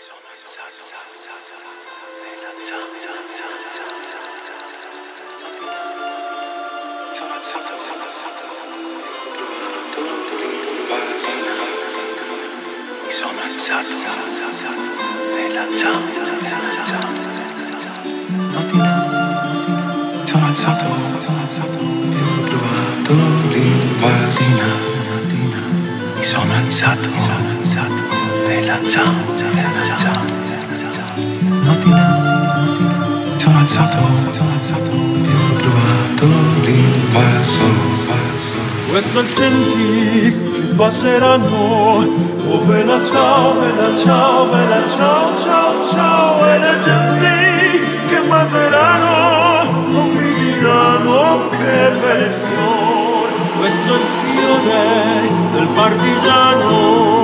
Sono alzato nella mattina, sono alzato, e ho trovato mattina, mi sono alzato questo senti che passeranno. Oh vela ciao vela ciao vela ciao ciao ciao. E le genti che passeranno non mi diranno che bel fiore questo è il fiore del partigiano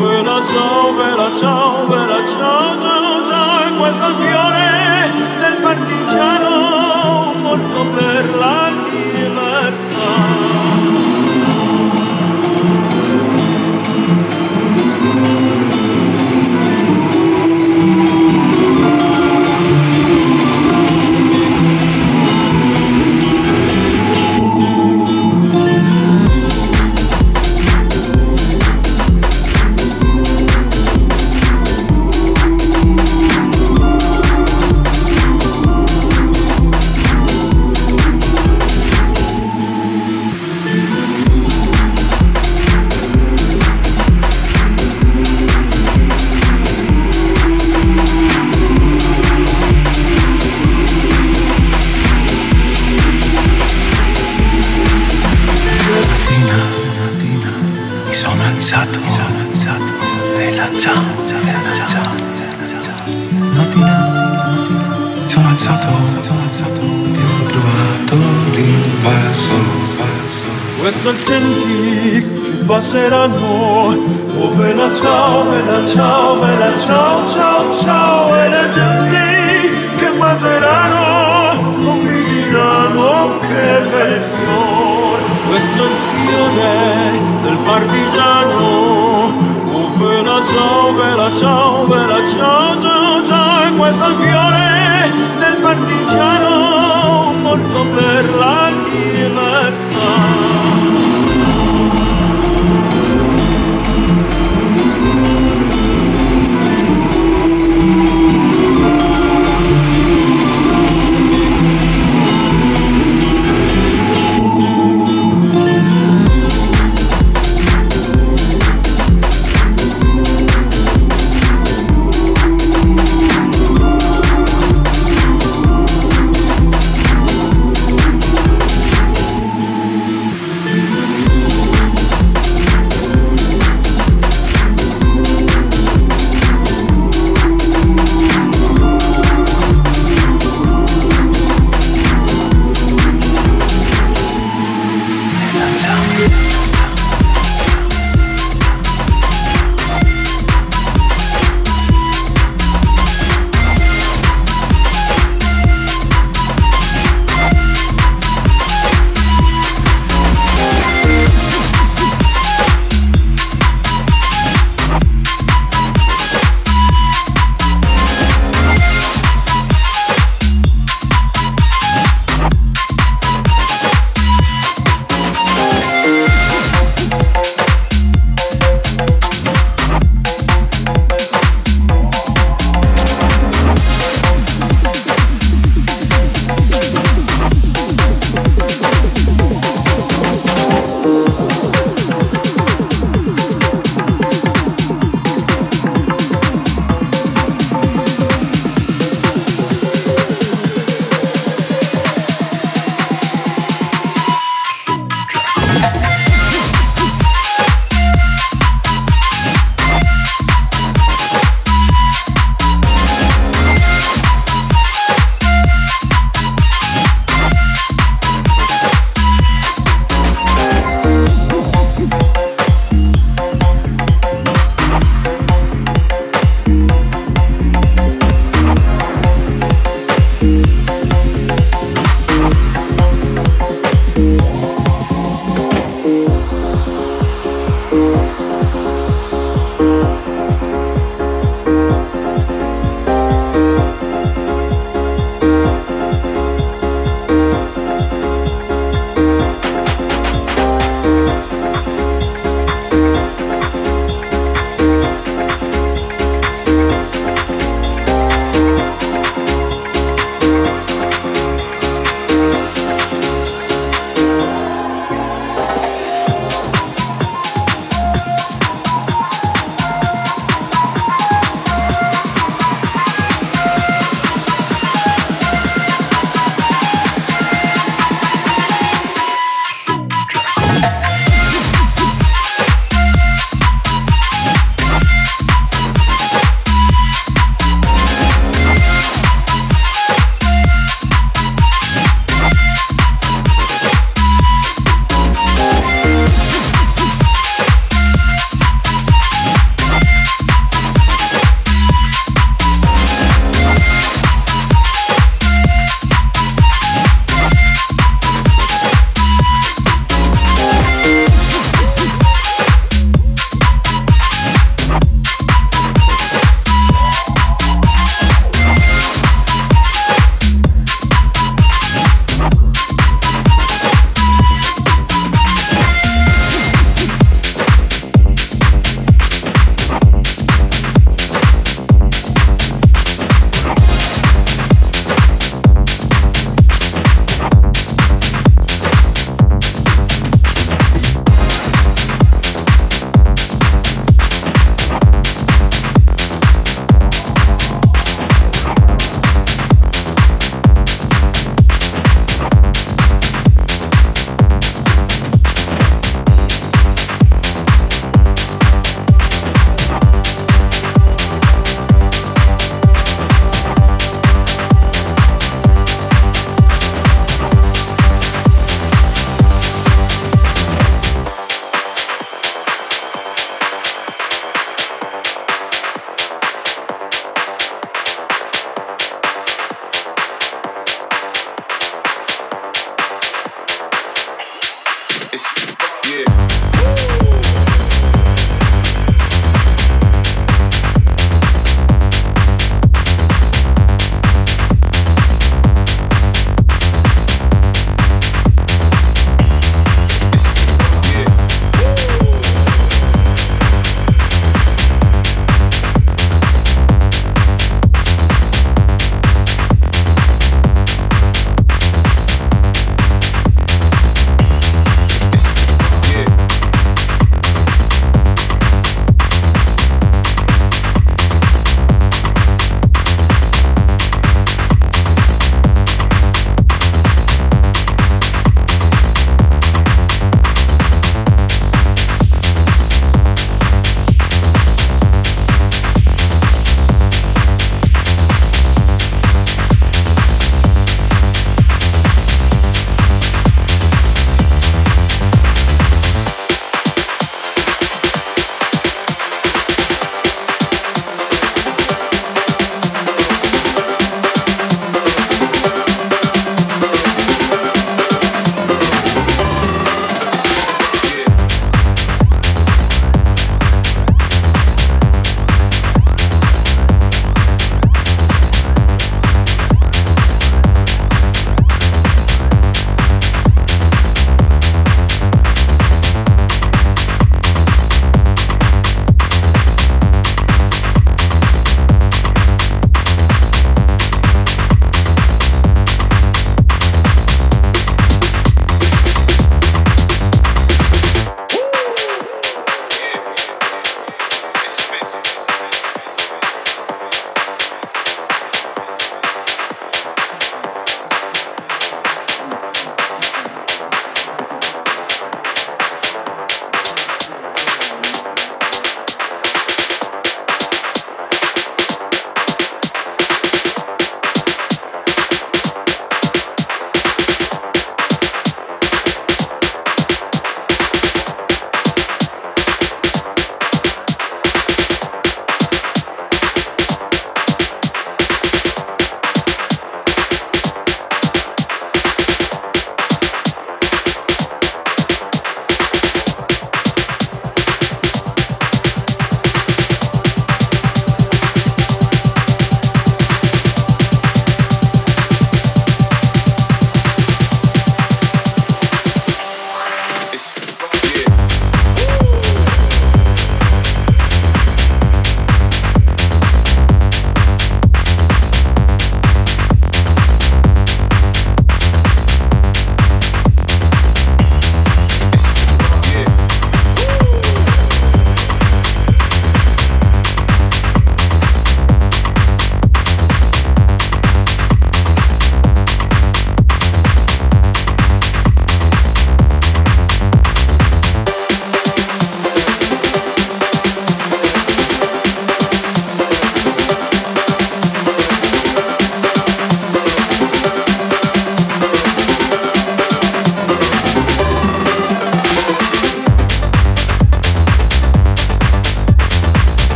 vela ciao vela ciao vela ciao ciao ciao e questo è il fiore del partigiano morto per la libertà ciao vela ciao ciao ciao e questo è il fiore del partigiano morto per la libertà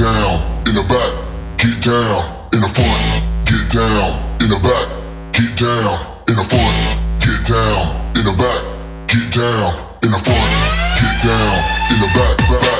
down in the back, get down in the front, get down in the back, get down in the front, get down in the back, get down in the front, get down in the back, back.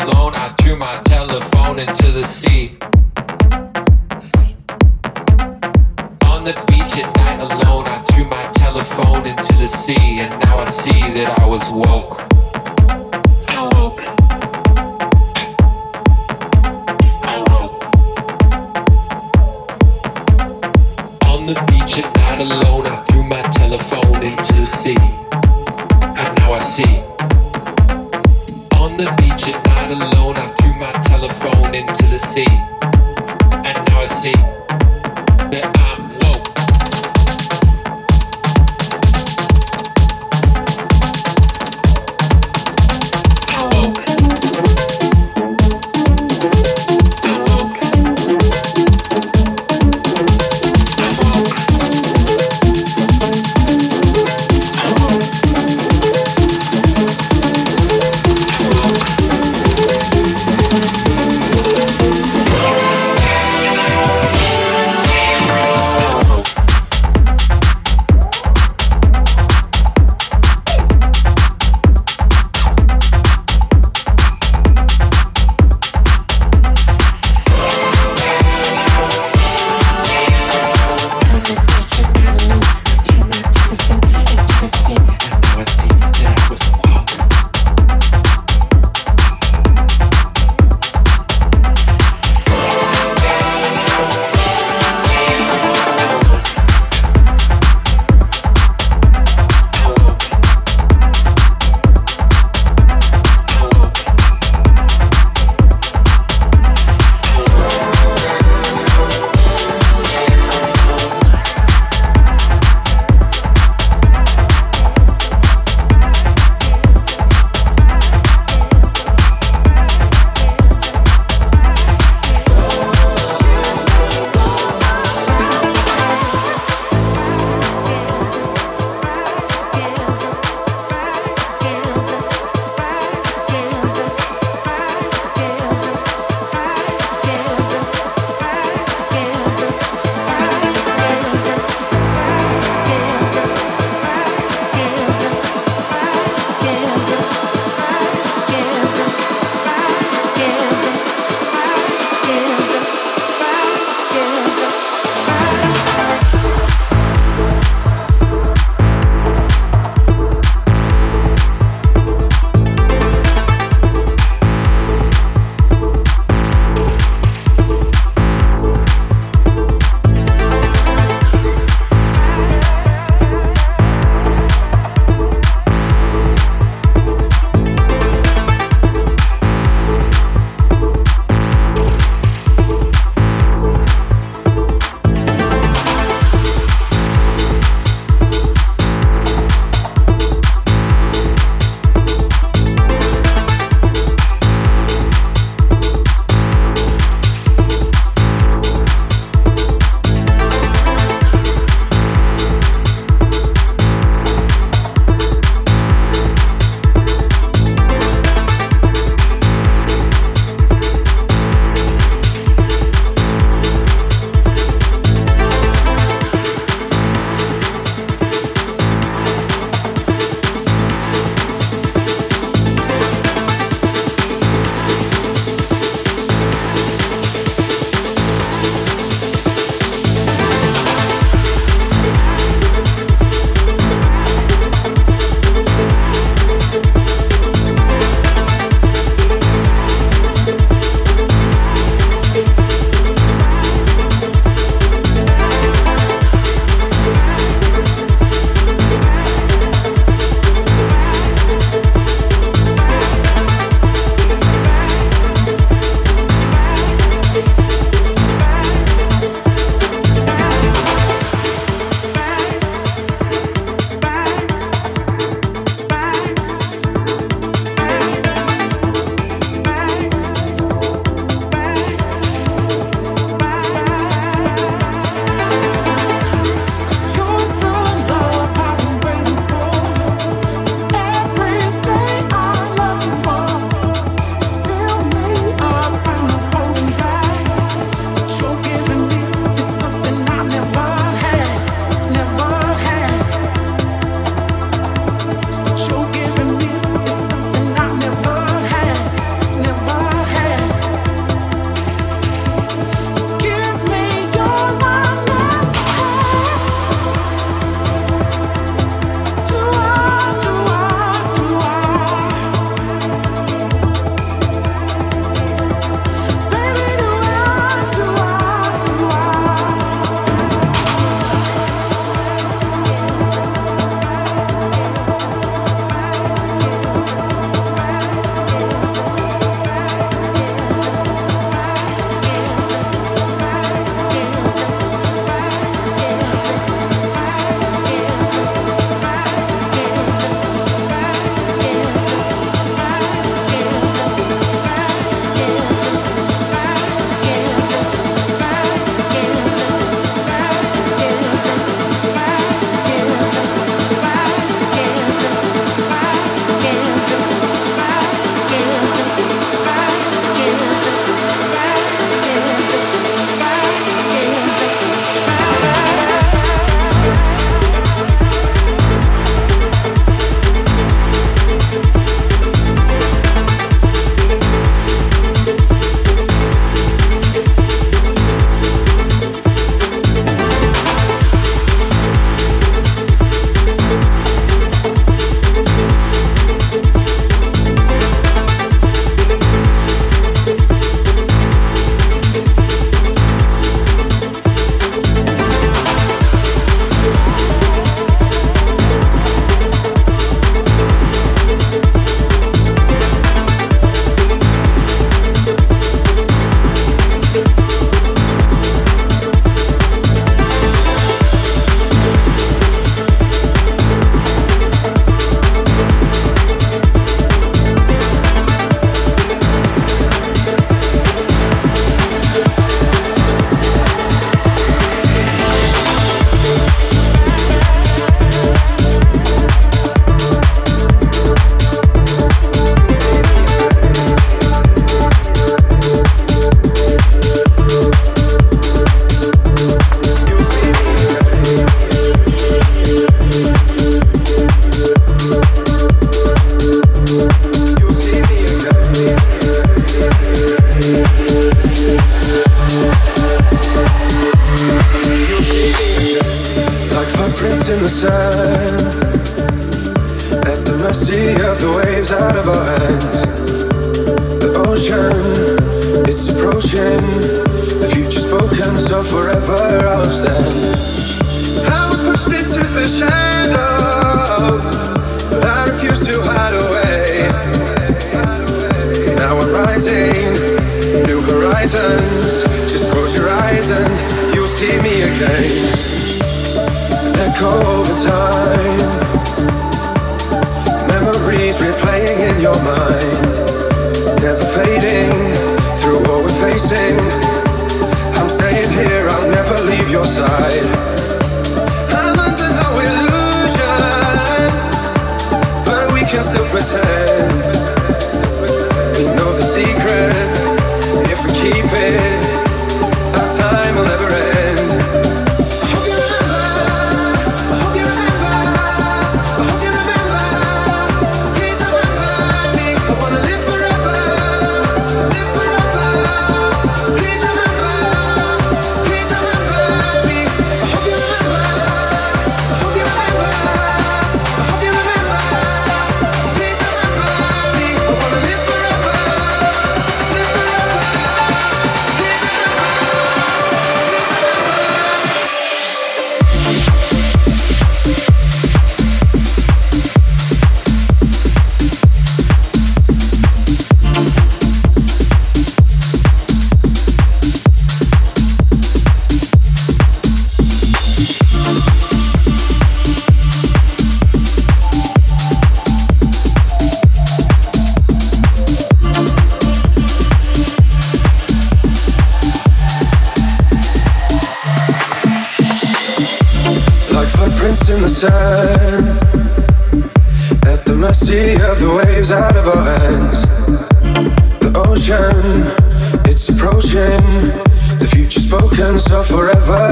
Alone, I threw my telephone into the sea.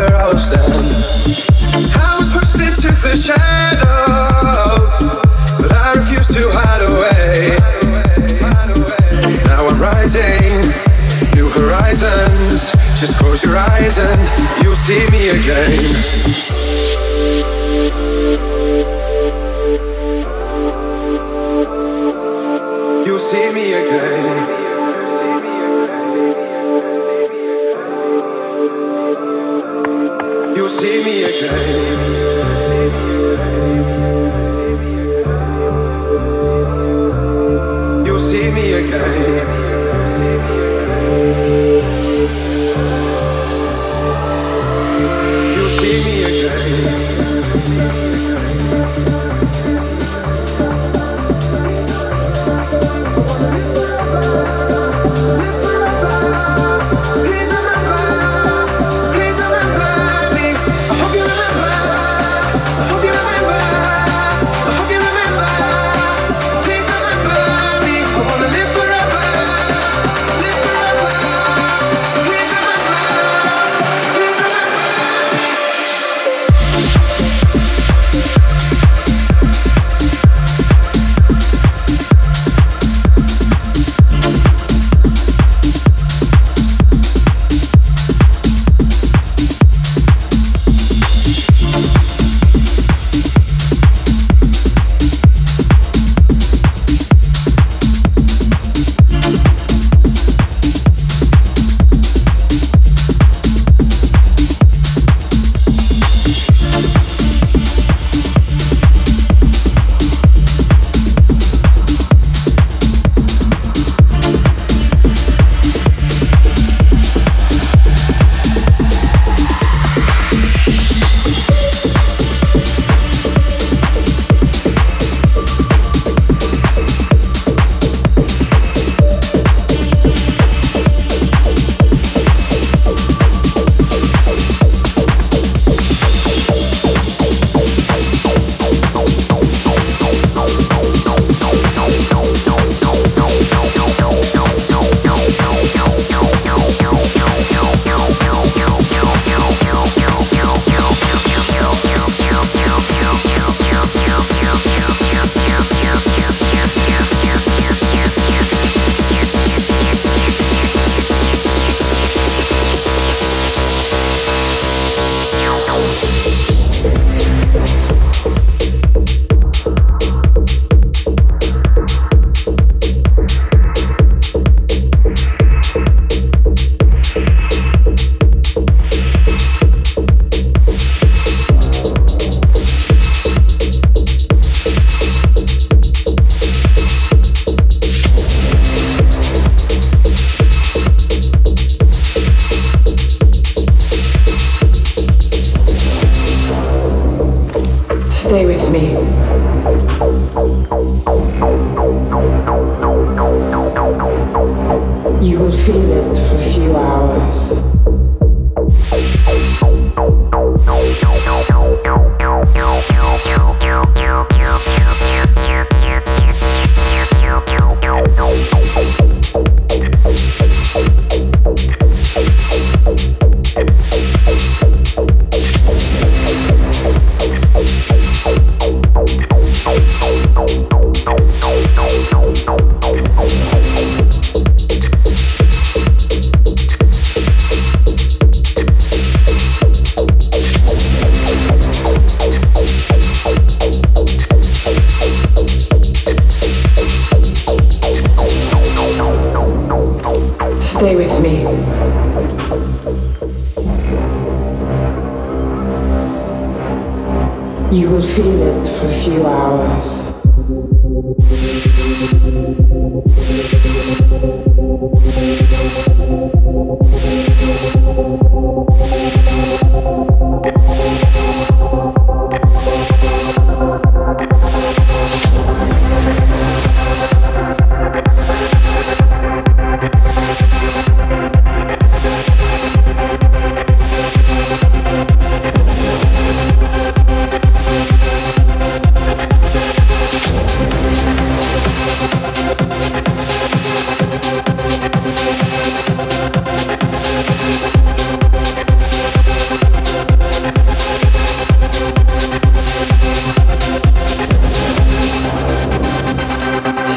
where I was stand. I was pushed into the shadows, but I refused to hide away. Now I'm rising, new horizons. Just close your eyes and you'll see me again. You'll see me again.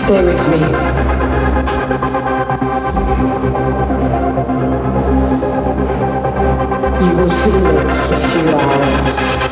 You will feel it for a few hours.